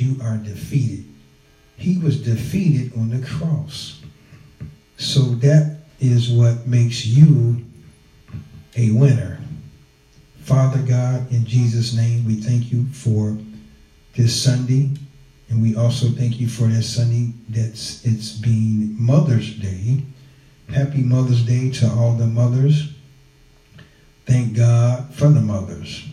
you are defeated. He was defeated on the cross. So that is what makes you a winner. Father God, in Jesus' name, we thank you for this Sunday. And we also thank you for this Sunday that it's being Mother's Day. Happy Mother's Day to all the mothers. Thank God for the mothers.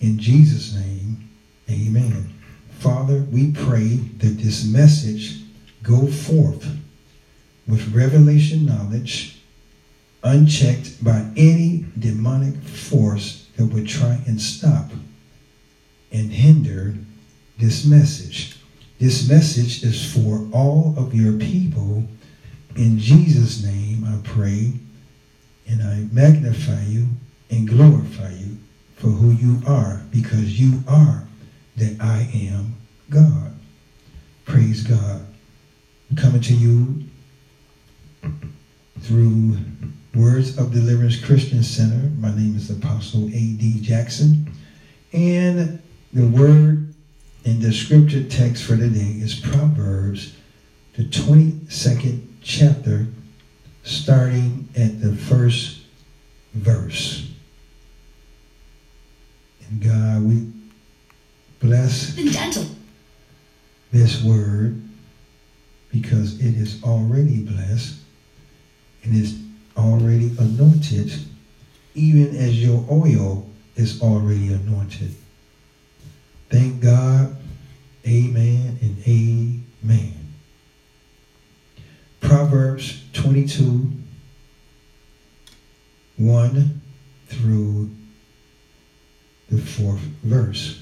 In Jesus' name, amen. Father, we pray that this message go forth with revelation knowledge unchecked by any demonic force that would try and stop and hinder this message. This message is for all of your people. In Jesus' name I pray and I magnify you and glorify you for who you are because you are that I am God. Praise God. I'm coming to you through Words of Deliverance Christian Center. My name is Apostle A.D. Jackson. And the word in the scripture text for today is Proverbs, the 22nd chapter, starting at the first verse. And God, we bless this word because it is already blessed and is already anointed, even as your oil is already anointed. Thank God. Amen and amen. Proverbs 22, 1 through the fourth verse.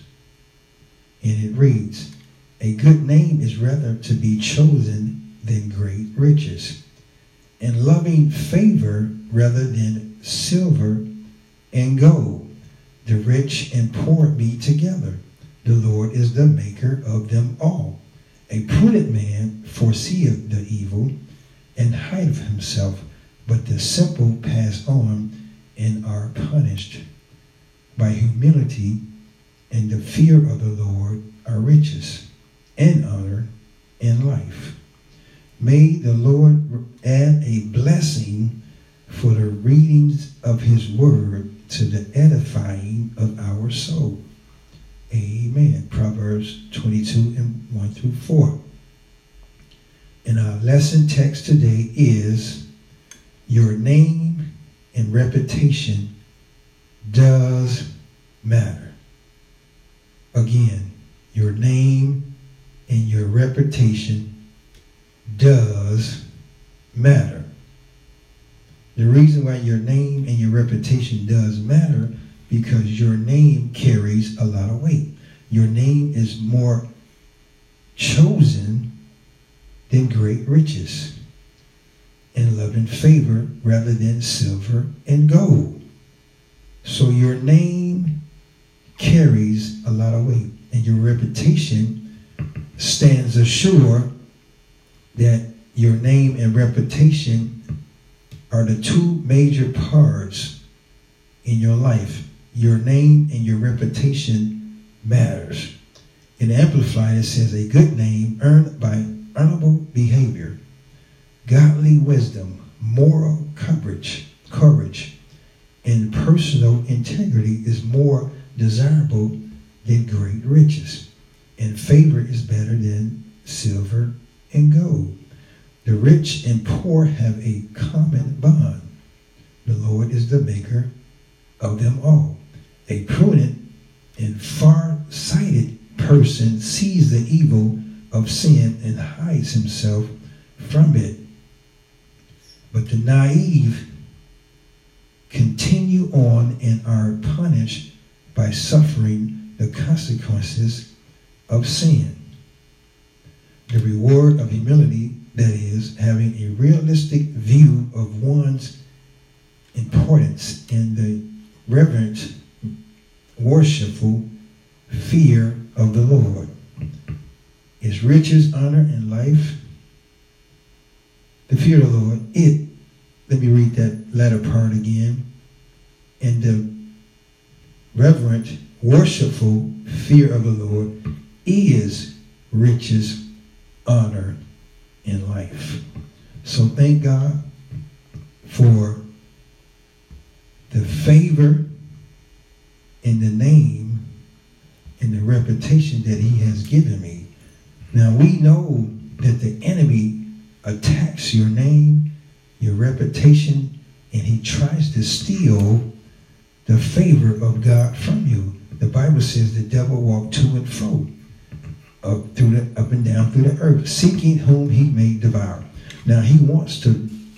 And it reads, A good name is rather to be chosen than great riches, and loving favor rather than silver and gold. The rich and poor meet together. The Lord is the maker of them all. A prudent man foreseeth the evil and hideth himself, but the simple pass on and are punished. By humility and the fear of the Lord are riches and honor and life. May the Lord add a blessing for the readings of his word to the edifying of our soul. Amen. Proverbs 22 and 1 through 4. And our lesson text today is Your name and reputation does matter. Again, your name and your reputation does matter. The reason why your name and your reputation does matter because your name carries a lot of weight. Your name is more chosen than great riches and love and favor rather than silver and gold. So your name carries a lot of weight and your reputation stands assured that your name and reputation are the two major parts in your life. Your name and your reputation matters. In Amplified, it says, a good name earned by honorable behavior, godly wisdom, moral courage, courage, and personal integrity is more desirable than great riches. And favor is better than silver and gold. The rich and poor have a common bond. The Lord is the maker of them all. A prudent and far-sighted person sees the evil of sin and hides himself from it. But the naive continue on and are by suffering the consequences of sin. The reward of humility, that is, having a realistic view of one's importance and the reverent, worshipful fear of the Lord. Is riches, honor, and life. The fear of the Lord, it, let me read that latter part again. And the reverent, worshipful fear of the Lord is riches, honor, and life. So thank God for the favor and the name and the reputation that he has given me. Now we know that the enemy attacks your name, your reputation, and he tries to steal the favor of God from you. The Bible says the devil walked to and fro up through the up and down through the earth, seeking whom he may devour. Now he wants to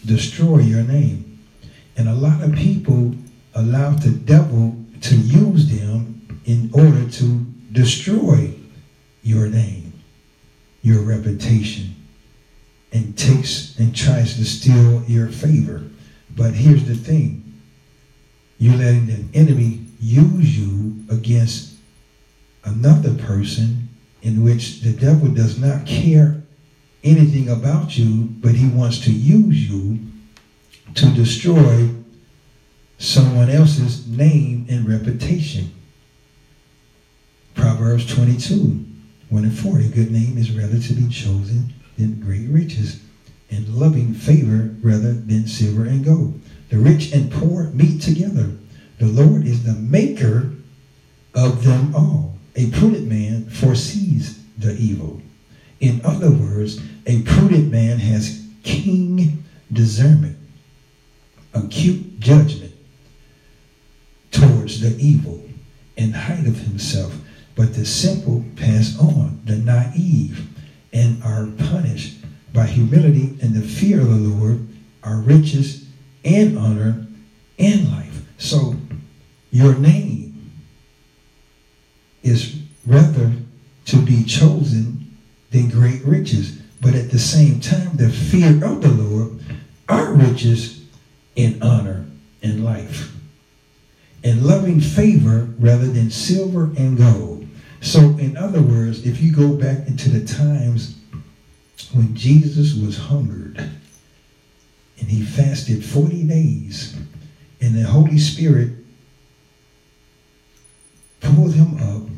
destroy your name. And a lot of people allow the devil to use them in order to destroy your name, your reputation, and takes and tries to steal your favor. But here's the thing. You're letting the enemy use you against another person in which the devil does not care anything about you, but he wants to use you to destroy someone else's name and reputation. Proverbs 22, 1 and 4. A good name is rather to be chosen than great riches, and loving favor rather than silver and gold. The rich and poor meet together. The Lord is the maker of them all. A prudent man foresees the evil. In other words, a prudent man has keen discernment, acute judgment towards the evil, and hide of himself. But the simple pass on, the naive, and are punished by humility and the fear of the Lord are riches and honor and life. So your name is rather to be chosen than great riches. But at the same time, the fear of the Lord are riches and honor and life. And loving favor rather than silver and gold. So, in other words, if you go back into the times when Jesus was hungered and he fasted 40 days, and the Holy Spirit pulled him up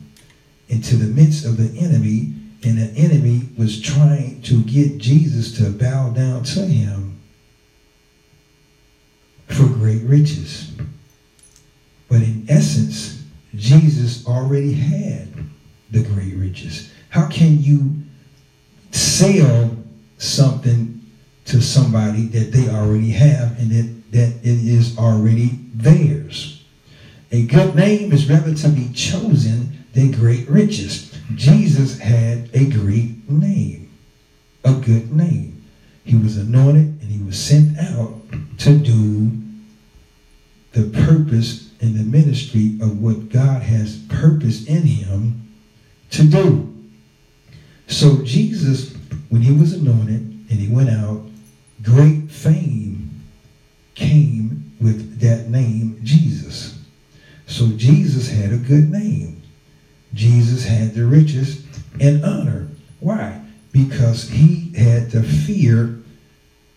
into the midst of the enemy, and the enemy was trying to get Jesus to bow down to him for great riches. But in essence, Jesus already had the great riches. How can you sell something to somebody that they already have and that, that it is already theirs? A good name is rather to be chosen than great riches. Jesus had a great name, a good name. He was anointed and he was sent out to do the purpose and the ministry of what God has purposed in him to do. So Jesus, when he was anointed and he went out, great fame came with that name, Jesus. So Jesus had a good name. Jesus had the riches and honor. Why? Because he had the fear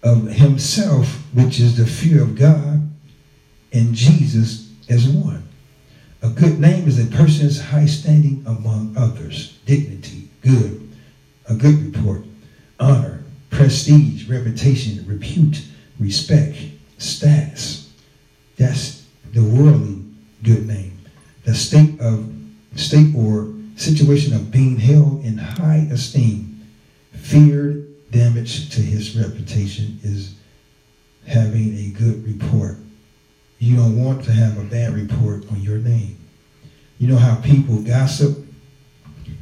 of himself, which is the fear of God, and Jesus as one. A good name is a person's high standing among others, dignity, good, a good report, honor, prestige, reputation, repute, respect, status. That's the worldly good name. The state of state or situation of being held in high esteem, feared damage to his reputation is having a good report. You don't want to have a bad report on your name. You know how people gossip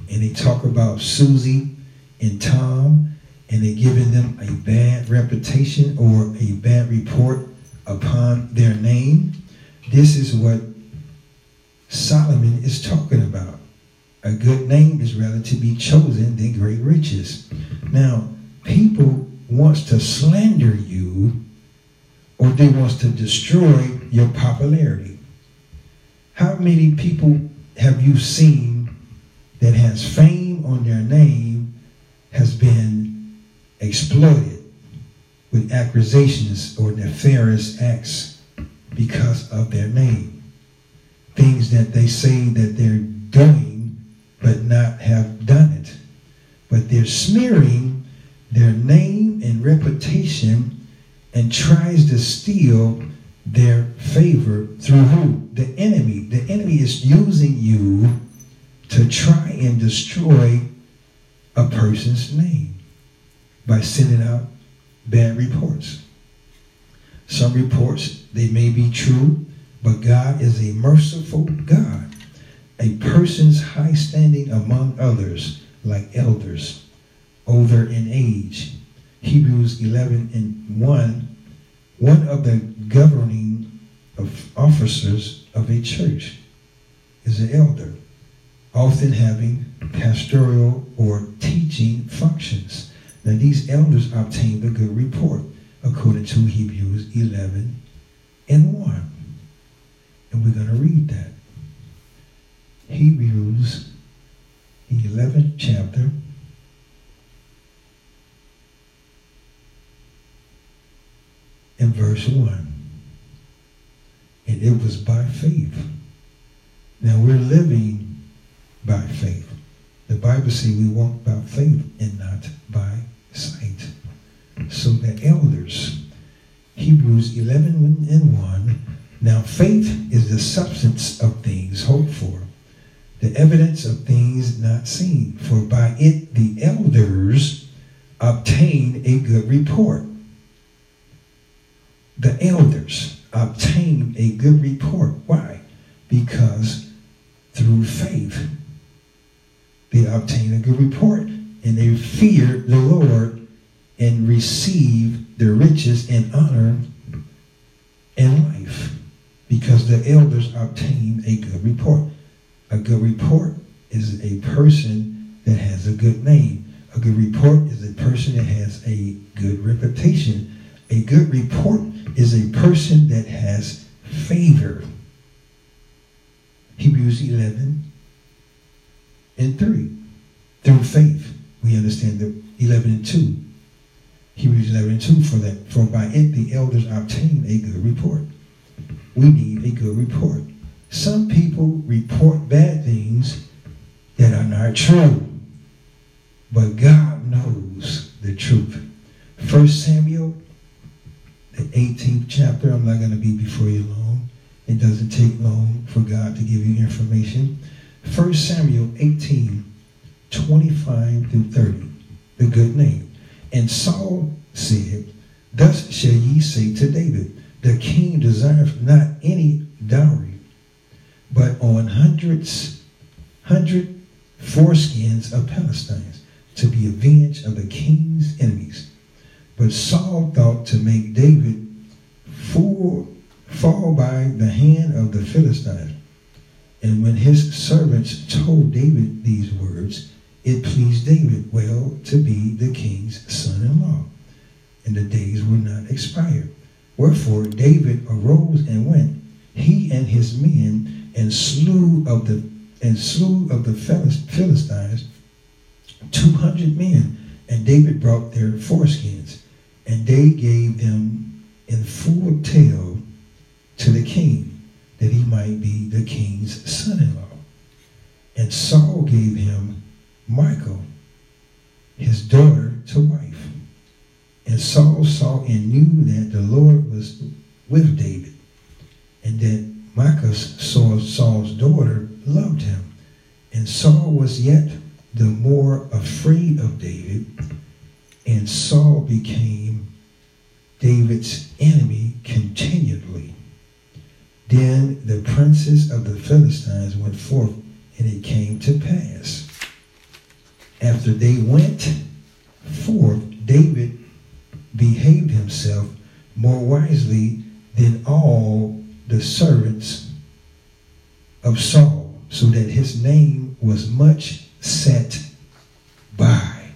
and they talk about Susie and Tom and they're giving them a bad reputation or a bad report upon their name? This is what Solomon is talking about. A good name is rather to be chosen than great riches. Now, people wants to slander you or they wants to destroy your popularity. How many people have you seen that has fame on their name has been exploited with accusations or nefarious acts because of their name? Things that they say that they're doing but not have done it. But they're smearing their name and reputation and tries to steal their favor through who? The enemy. The enemy is using you to try and destroy a person's name by sending out bad reports. Some reports, they may be true, but God is a merciful God. A person's high standing among others, like elders, older in age. Hebrews 11 and 1, one of the governing of officers of a church is an elder, often having pastoral or teaching functions. Now, these elders obtained a good report according to Hebrews 11 and 1. And we're going to read that. Hebrews, the 11th chapter. in verse 1. And it was by faith. Now we're living by faith. The Bible says we walk by faith and not by sight. So the elders, Hebrews 11 and 1, now faith is the substance of things hoped for, the evidence of things not seen. For by it the elders obtained a good report. The elders obtained a good report. Why? Because through faith they obtained a good report and they feared the Lord and received the riches and honor and life because the elders obtained a good report. A good report is a person that has a good name. A good report is a person that has a good reputation. A good report is a person that has favor. Hebrews 11 and 3. Through faith, we understand the 11 and 2. Hebrews 11 and 2 for that. For by it the elders obtained a good report. We need a good report. Some people report bad things that are not true. But God knows the truth. First Samuel, the 18th chapter. I'm not going to be before you long. It doesn't take long for God to give you information. First Samuel 18, 25 through 30. The good name. And Saul said, Thus shall ye say to David, The king desireth not any dowry, but on hundreds, hundred foreskins of Palestines, to be avenged of the king's enemies. But Saul thought to make David full, fall by the hand of the Philistines. And when his servants told David these words, it pleased David well to be the king's son-in-law, and the days were not expired. Wherefore David arose and went, he and his men, and slew of the and slew of the Philistines two hundred men. And David brought their foreskins, and they gave them in full tale to the king, that he might be the king's son-in-law. And Saul gave him Michal, his daughter, to wife. And Saul saw and knew that the Lord was with David, and that saw Saul's daughter, loved him. And Saul was yet the more afraid of David, and Saul became David's enemy continually. Then the princes of the Philistines went forth, and it came to pass after they went forth, David behaved himself more wisely than all the servants of Saul, so that his name was much set by.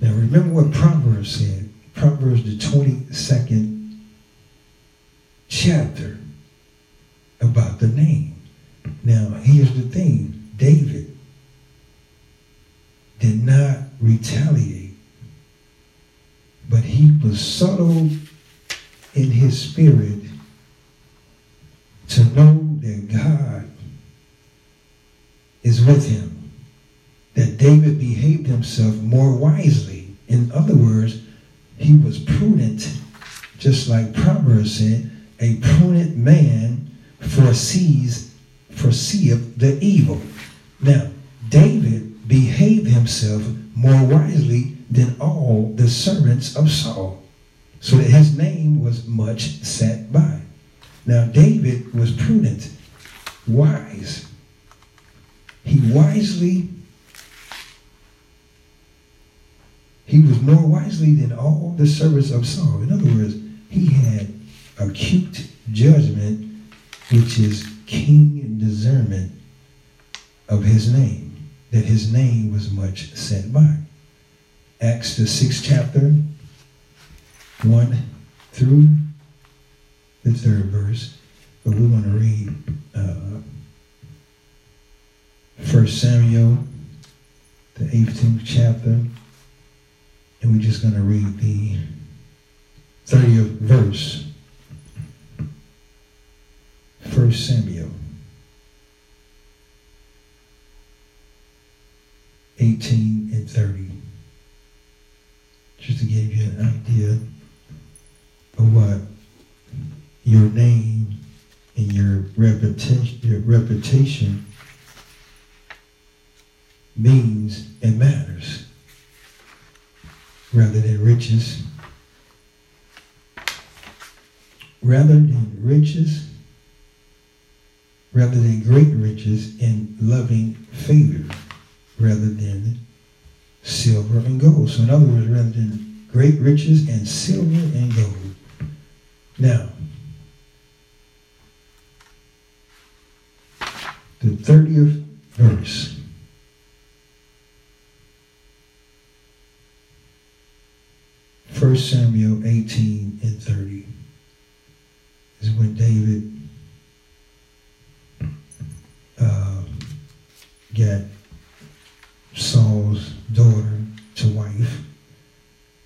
Now remember what Proverbs said. Proverbs the 22nd chapter about the name. Now here's the thing. David did not retaliate, but he was subtle in his spirit to know that God is with him, that David behaved himself more wisely. In other words, he was prudent, just like Proverbs said, a prudent man foresees, foreseeth the evil. Now, David behaved himself more wisely than all the servants of Saul, so that his name was much set by. Now, David was prudent, wise. He wisely, he was more wisely than all the servants of Saul. In other words, he had acute judgment, which is keen discernment of his name that his name was much sent by. Acts the sixth chapter, one through the third verse. But we want to read uh, First Samuel, the 18th chapter, and we're just going to read the 30th verse. 1 Samuel 18 and 30. Just to give you an idea of what your name and your reputation, means and matters rather than riches. Rather than riches, rather than great riches and loving favor, rather than silver and gold. So in other words, rather than great riches and silver and gold. Now, the 30th verse. First Samuel 18 and 30 is when David uh, got Saul's daughter to wife.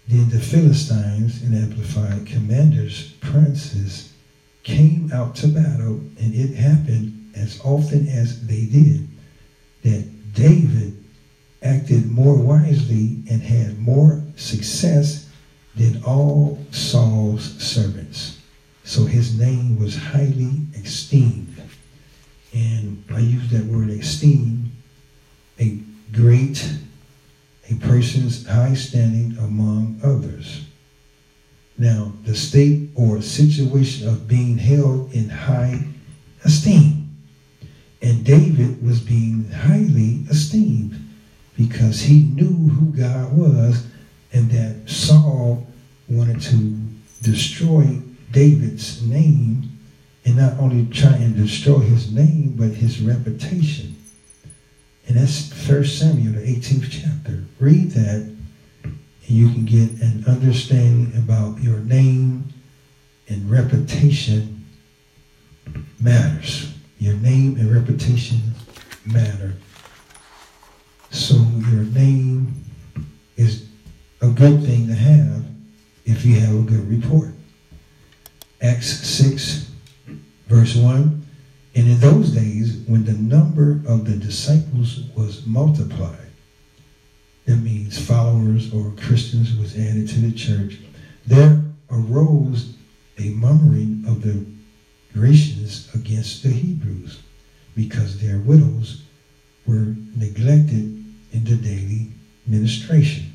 Then the Philistines and amplified commanders, princes, came out to battle, and it happened as often as they did that David acted more wisely and had more success than all Saul's servants. So his name was highly esteemed. And I use that word esteem, a great, a person's high standing among others. Now, the state or situation of being held in high esteem. And David was being highly esteemed because he knew who God was and that Saul wanted to destroy David's name and not only try and destroy his name, but his reputation. And that's 1 Samuel, the 18th chapter. Read that, and you can get an understanding about your name and reputation matters. Your name and reputation matter. So your name is a good thing to have if you have a good report. Acts 6, verse 1. And in those days, when the number of the disciples was multiplied, that means followers or Christians was added to the church, there arose a murmuring of the Grecians against the Hebrews, because their widows were neglected in the daily ministration.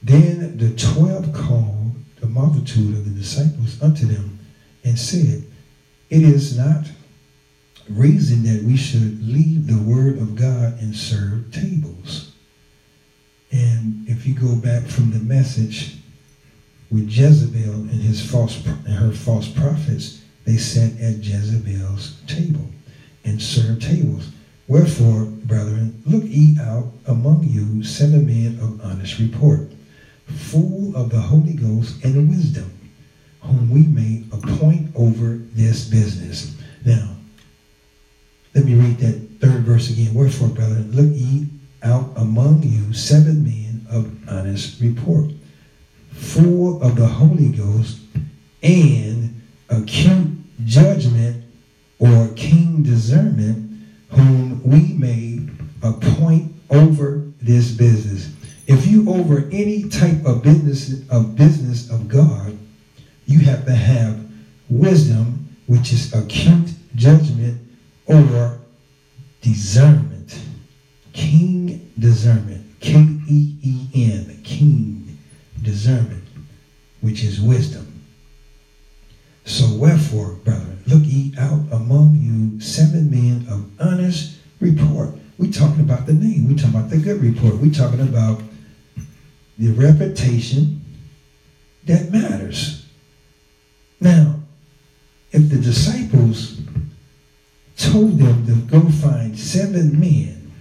Then the twelve called the multitude of the disciples unto them and said, It is not reason that we should leave the word of God and serve tables. And if you go back from the message with Jezebel and his false and her false prophets, they sat at Jezebel's table and served tables. Wherefore, brethren, look ye out among you seven men of honest report, full of the Holy Ghost and wisdom, whom we may appoint over this business. Now, let me read that third verse again. Wherefore, brethren, look ye out among you seven men of honest report, full of the Holy Ghost and acute judgment or keen discernment, whom we may appoint over this business. If you over any type of business of business of God, you have to have wisdom, which is acute judgment or discernment. King discernment. K-E-E-N. King discernment, which is wisdom. So wherefore, brethren, look ye out among you seven men of honest report. we talking about the name. we talking about the good report. we talking about the reputation that matters. Now, if the disciples told them to go find seven men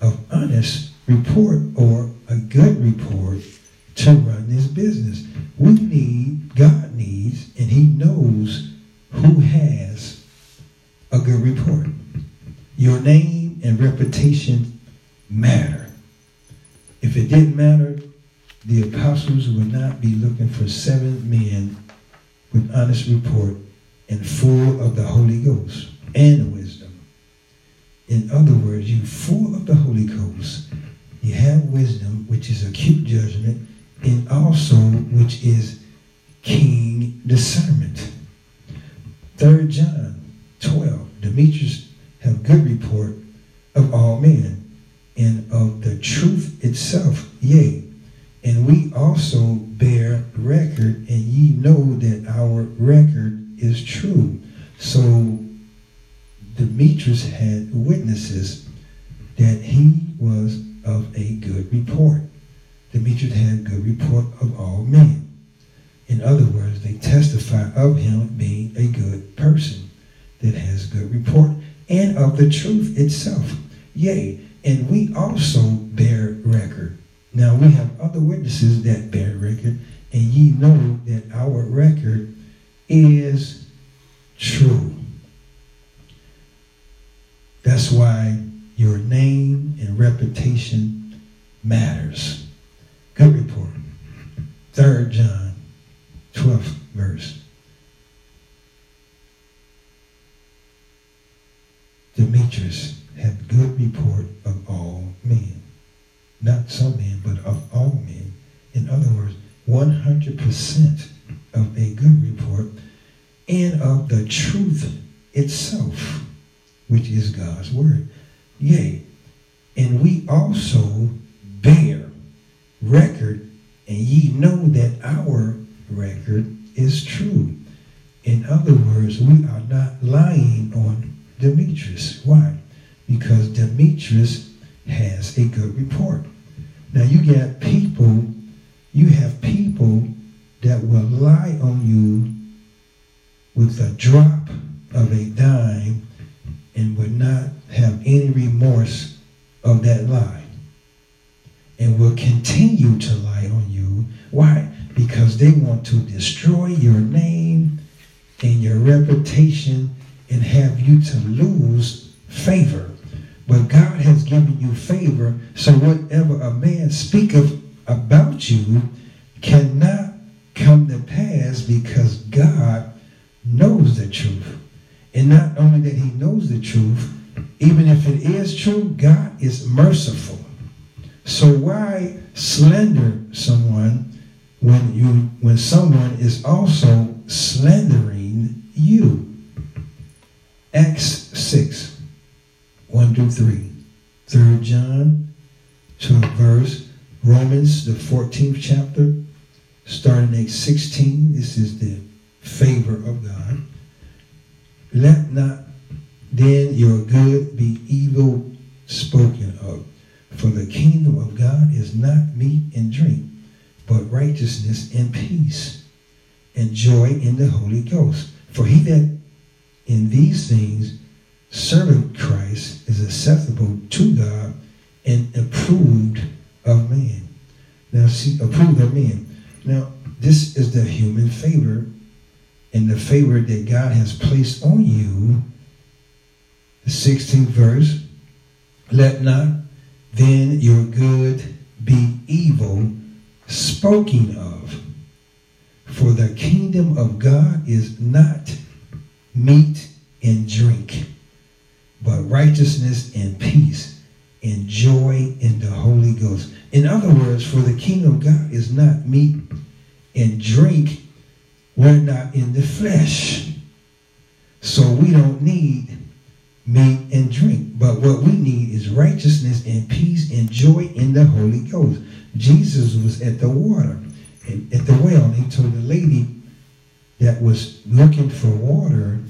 of honest report or a good report to run this business. We need, God needs, and he knows who has a good report. Your name and reputation matter. If it didn't matter, the apostles would not be looking for seven men with honest report and full of the Holy Ghost and wisdom. In other words, you full of the Holy Ghost, you have wisdom, which is acute judgment, and also which is keen discernment. Third John 12, Demetrius have good report of all men and of the truth itself, yea. And we also bear record, and ye know that our record is true. So Demetrius had witnesses that he was of a good report. Demetrius had good report of all men. In other words, they testify of him being a good person that has good report and of the truth itself. Yea, and we also bear record. Now we have other witnesses that bear record, and ye know that our record is true. That's why your name and reputation matters. Good report. Third John, 12th verse. Demetrius had good report of all men. Not some men, but of all men. In other words, 100% of a good report and of the truth itself, which is God's word. Yea, and we also bear record, and ye know that our record is true. In other words, we are not lying on Demetrius. Why? Because Demetrius has a good report. Now you get people, you have people that will lie on you with a drop of a dime and would not have any remorse of that lie and will continue to lie on you. Why? Because they want to destroy your name and your reputation and have you to lose favor. But God has given you favor, so whatever a man speaketh about you cannot come to pass because God knows the truth. And not only that he knows the truth, even if it is true, God is merciful. So why slander someone when you when someone is also slandering you? Acts 6, 1 through 3. 3 John, 12 verse. Romans, the 14th chapter, starting at 16. This is the favor of God. Let not then your good be evil spoken of. For the kingdom of God is not meat and drink, but righteousness and peace and joy in the Holy Ghost. For he that in these things servant Christ is acceptable to God and approved of man. Now see, approved of man. Now, this is the human favor and the favor that God has placed on you. The 16th verse, let not then your good be evil spoken of. For the kingdom of God is not meat and drink, but righteousness and peace and joy in the Holy Ghost. In other words, for the kingdom of God is not meat and drink. We're not in the flesh. So we don't need meat and drink. But what we need is righteousness and peace and joy in the Holy Ghost. Jesus was at the water, and at the well, and he told the lady that was looking for water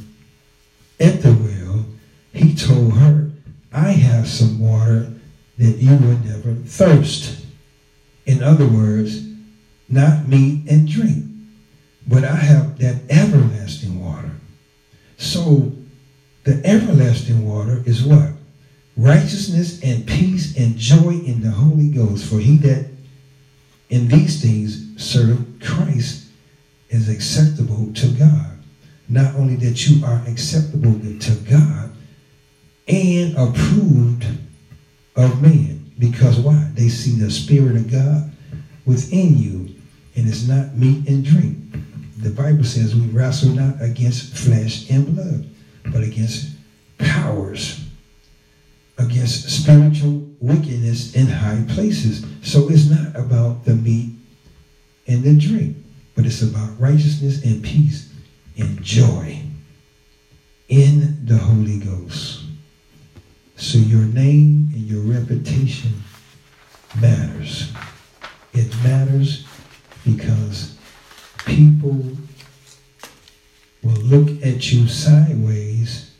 at the well, he told her, I have some water that you will never thirst. In other words, not meat and drink, but I have that everlasting water. So the everlasting water is what? Righteousness and peace and joy in the Holy Ghost. For he that in these things serve Christ is acceptable to God. Not only that you are acceptable to God and approved of man. Because why? They see the Spirit of God within you, and it's not meat and drink. The Bible says we wrestle not against flesh and blood, but against powers, against spiritual wickedness in high places. So it's not about the meat and the drink, but it's about righteousness and peace and joy in the Holy Ghost. So your name and your reputation matters. It matters because people will look at you sideways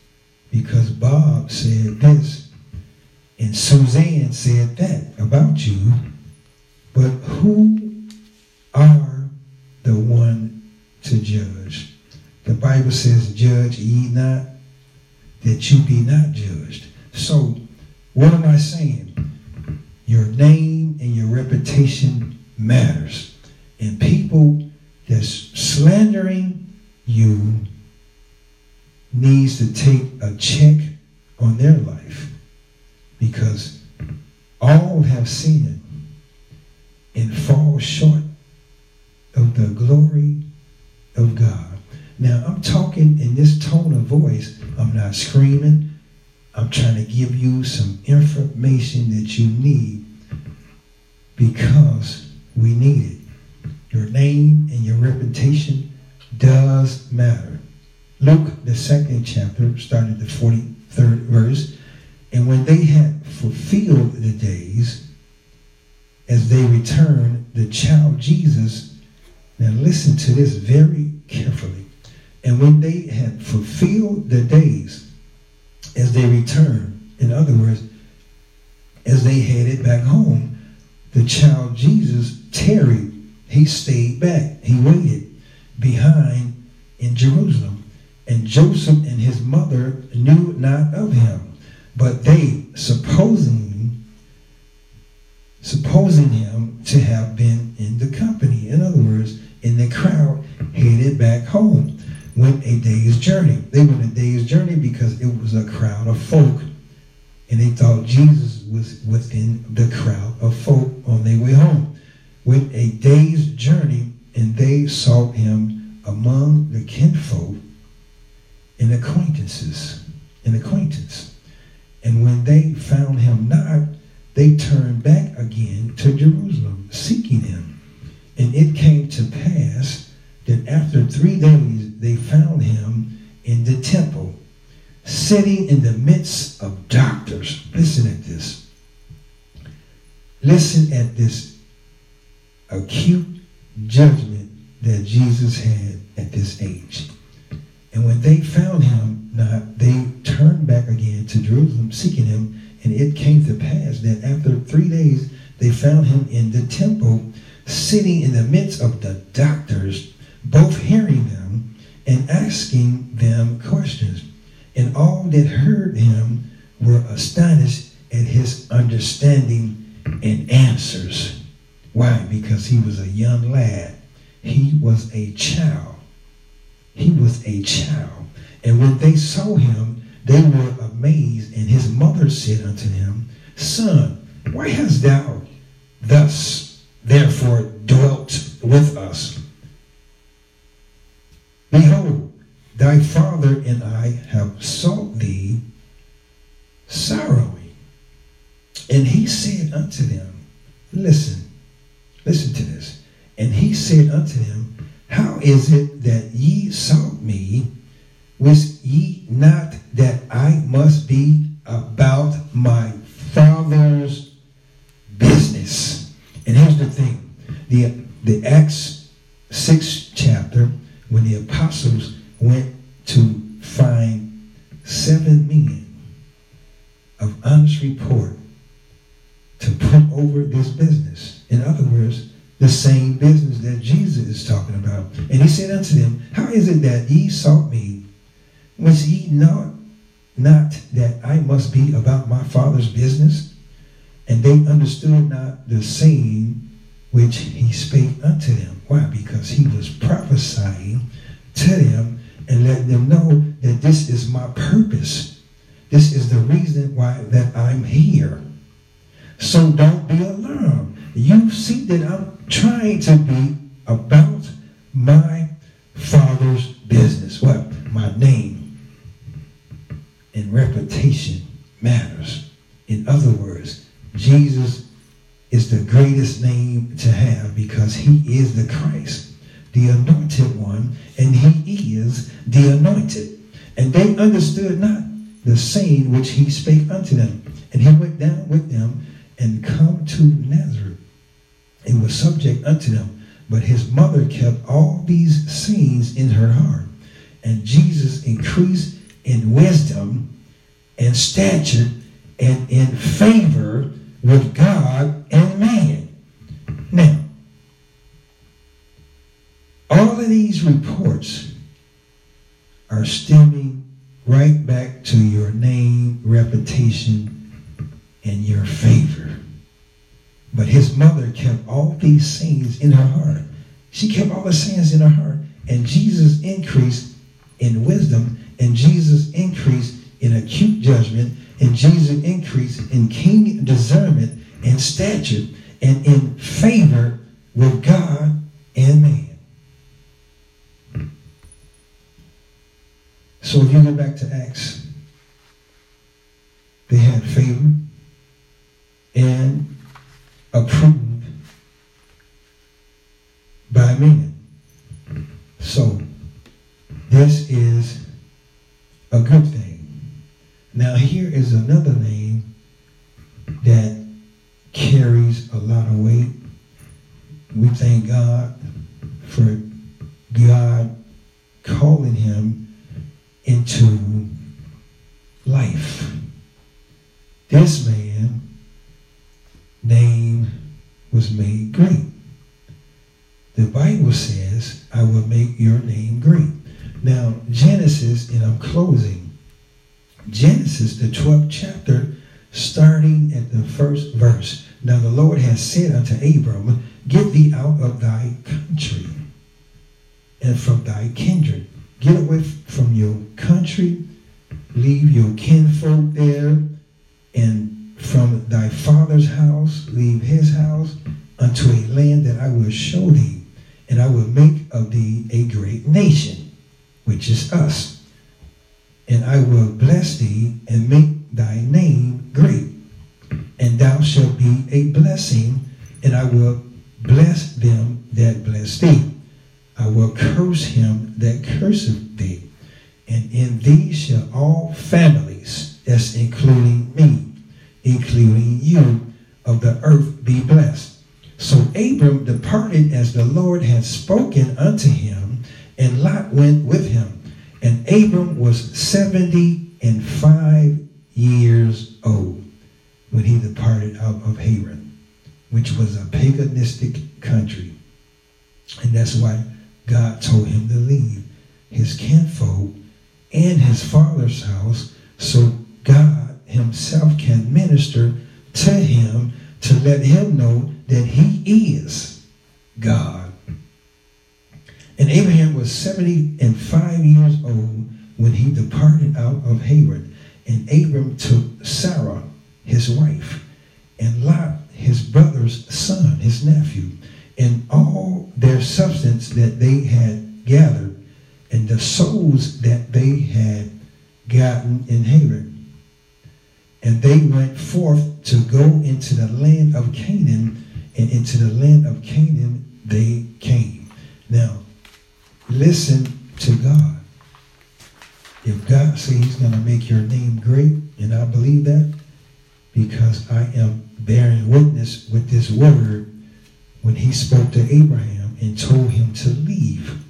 because Bob said this and Suzanne said that about you. But who are the one to judge? The Bible says, Judge ye not, that you be not judged. So, what am I saying? Your name and your reputation matters. And people that's slandering you needs to take a check on their life because all have sinned and fall short of the glory of God. Now, I'm talking in this tone of voice. I'm not screaming. I'm trying to give you some information that you need because we need it. Your name and your reputation does matter. Luke, the second chapter, started the 43rd verse. And when they had fulfilled the days, as they returned, the child Jesus, now listen to this very carefully. And when they had fulfilled the days, as they returned, in other words, as they headed back home, the child Jesus tarried. He stayed back. He waited behind in Jerusalem. And Joseph and his mother knew not of him, but they, supposing, supposing him to have been in the company, in other words, in the crowd, headed back home, went a day's journey. They went a day's journey because it was a crowd of folk, and they thought Jesus was within the crowd of folk on their way home. Went a day's journey, and they sought him among the kinfolk and acquaintances, and acquaintance. And when they found him not, they turned back again to Jerusalem, seeking him. And it came to pass that after three days they found him in the temple, sitting in the midst of doctors. Listen at this. Listen at this acute judgment that Jesus had at this age. And when they found him not, they turned back again to Jerusalem, seeking him. And it came to pass that after three days, they found him in the temple, sitting in the midst of the doctors, both hearing them and asking them questions. And all that heard him were astonished at his understanding and answers. Why? Because he was a young lad. He was a child. He was a child. And when they saw him, they were amazed. And his mother said unto him, Son, why hast thou thus therefore dwelt with us? Behold, thy father and I have sought thee sorrowing. And he said unto them, Listen, listen to this. And he said unto them, How is it that ye sought me? Was ye not that I must be about my father's business? And here's the thing. The the Acts 6th chapter, when the apostles went to find seven men of honest report to put over this business. In other words, the same business that Jesus is talking about. And he said unto them, How is it that ye sought me? Was ye not, not that I must be about my father's business? And they understood not the saying which he spake unto them. Why? Because he was prophesying to them and letting them know that this is my purpose. This is the reason why that I'm here. So don't be alarmed. You see that I'm trying to be about my father's business. What? My name and reputation matters. In other words, Jesus is the greatest name to have because he is the Christ, the anointed one, and he is the anointed. And they understood not the saying which he spake unto them. And he went down with them and come to Nazareth and was subject unto them. But his mother kept all these sayings in her heart. And Jesus increased in wisdom and stature and in favor with God and man. Now, all of these reports are stemming right back to your name, reputation, and your favor. But his mother kept all these things in her heart. She kept all the sayings in her heart. And Jesus increased in wisdom, and Jesus increased in acute judgment, and Jesus increased in king discernment and stature and in favor with God and man. So if you go back to Acts, they had favor and approved by men. So this is a good thing. Now here is another name that carries a lot of weight. We thank God for God calling him into life. This man name was made great. The Bible says, I will make your name great. Now, Genesis, and I'm closing, Genesis, the 12th chapter, starting at the first verse. Now the Lord has said unto Abram, Get thee out of thy country and from thy kindred. Get away from your country, leave your kinfolk there, and from thy father's house, leave his house, unto a land that I will show thee, and I will make of thee a great nation, which is us and I will bless thee and make thy name great. And thou shalt be a blessing, and I will bless them that bless thee. I will curse him that curseth thee. And in thee shall all families, that's including me, including you, of the earth be blessed. So Abram departed as the Lord had spoken unto him, and Lot went with him. And Abram was 70 and 5 years old when he departed out of Haran, which was a paganistic country. And that's why God told him to leave his kinfolk and his father's house so God himself can minister to him to let him know that he is God. And Abraham was 70 and 5 years old when he departed out of Haran. And Abram took Sarah, his wife, and Lot, his brother's son, his nephew, and all their substance that they had gathered, and the souls that they had gotten in Haran. And they went forth to go into the land of Canaan, and into the land of Canaan they came. Now, listen to God. If God says he's going to make your name great, and I believe that because I am bearing witness with this word when he spoke to Abraham and told him to leave.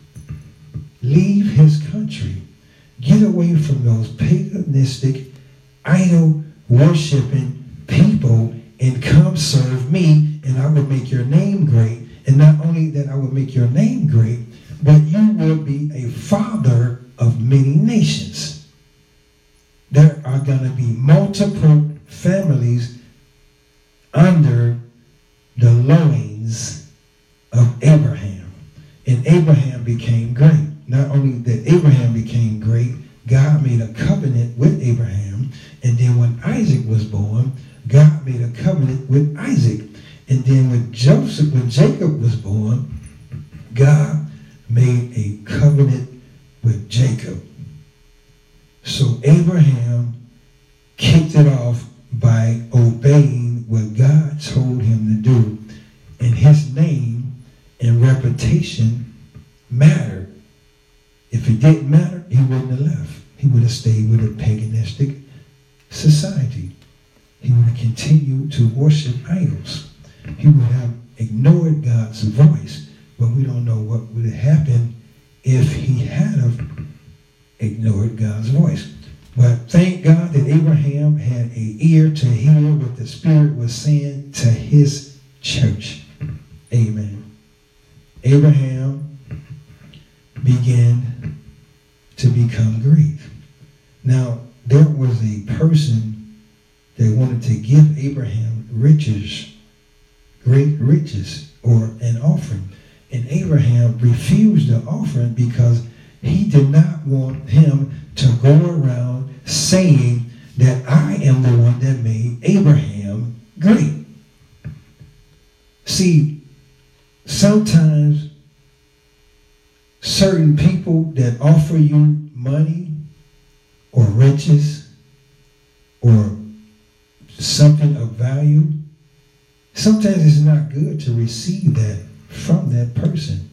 Leave his country. Get away from those paganistic, idol worshiping people and come serve me, and I will make your name great. And not only that, I will make your name great, but you will be a father of many nations. There are going to be multiple families under the loins of Abraham. And Abraham became great. Not only that Abraham became great, God made a covenant with Abraham. And then when Isaac was born, God made a covenant with Isaac. And then when Joseph, when Jacob was born, God made a covenant with Jacob. So Abraham kicked it off by to worship idols. He would have ignored God's voice. But we don't know what would have happened if he had ignored God's voice. But thank God that Abraham had an ear to hear what the Spirit was saying to his church. Amen. Abraham began to become great. Now, there was a person to give Abraham riches, great riches, or an offering. And Abraham refused the offering because he did not want him to go around saying that I am the one that made Abraham great. See, sometimes certain people that offer you money or riches or something of value, sometimes it's not good to receive that from that person.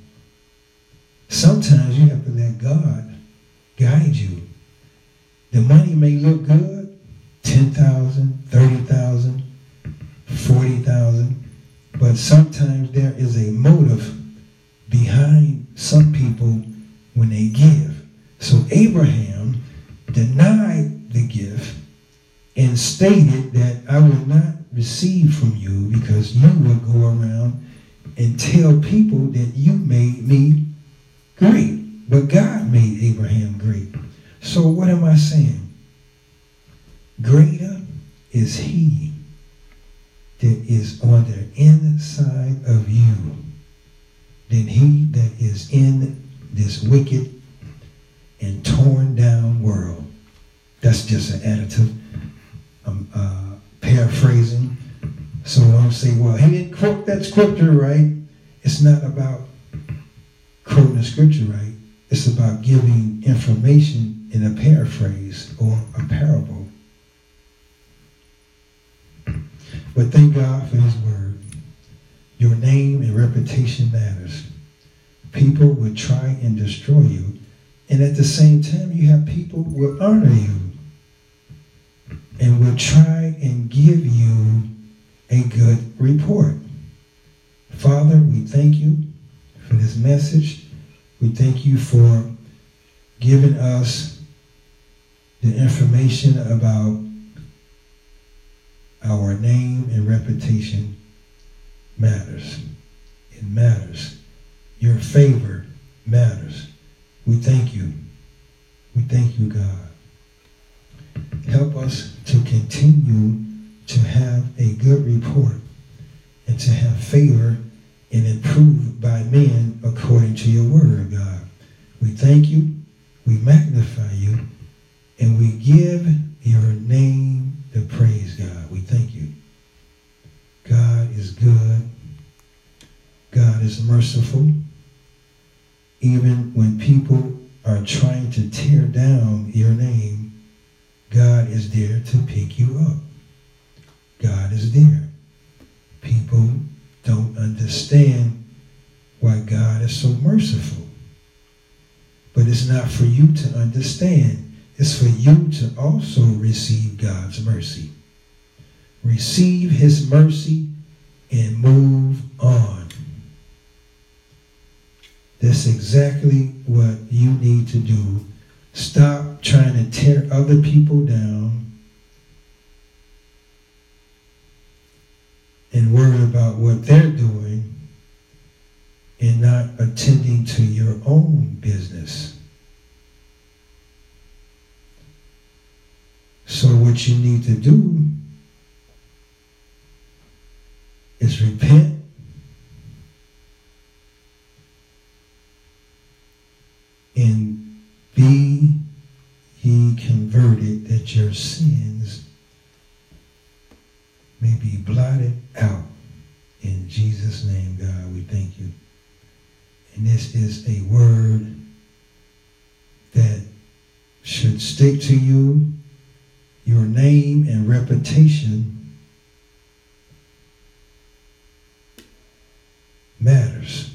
Sometimes you have to let God guide you. The money may look good, 10,000, 30,000, 40,000, but sometimes there is a motive behind some people when they give. So Abraham denied the gift and stated that I will not receive from you because you will go around and tell people that you made me great. But God made Abraham great. So what am I saying? Greater is he that is on the inside of you than he that is in this wicked and torn down world. That's just an additive. I'm uh, paraphrasing. So I'm saying, well, he didn't quote that scripture right. It's not about quoting the scripture right. It's about giving information in a paraphrase or a parable. But thank God for his word. Your name and reputation matters. People will try and destroy you. And at the same time, you have people will honor you and will try and give you a good report. Father, we thank you for this message. We thank you for giving us the information about our name and reputation matters. It matters. Your favor matters. We thank you. We thank you, God. Help us to continue to have a good report and to have favor and improved by men according to your word, God. We thank you, we magnify you, and we give your name the praise, God. We thank you. God is good. God is merciful. Even when people are trying to tear down your name, God is there to pick you up. God is there. People don't understand why God is so merciful. But it's not for you to understand. It's for you to also receive God's mercy. Receive his mercy and move on. That's exactly what you need to do. Stop trying to tear other people down and worry about what they're doing and not attending to your own business. So what you need to do is repent it out. In Jesus' name, God, we thank you. And this is a word that should stick to you. Your name and reputation matters.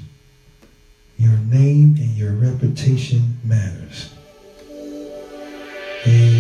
Your name and your reputation matters. Amen.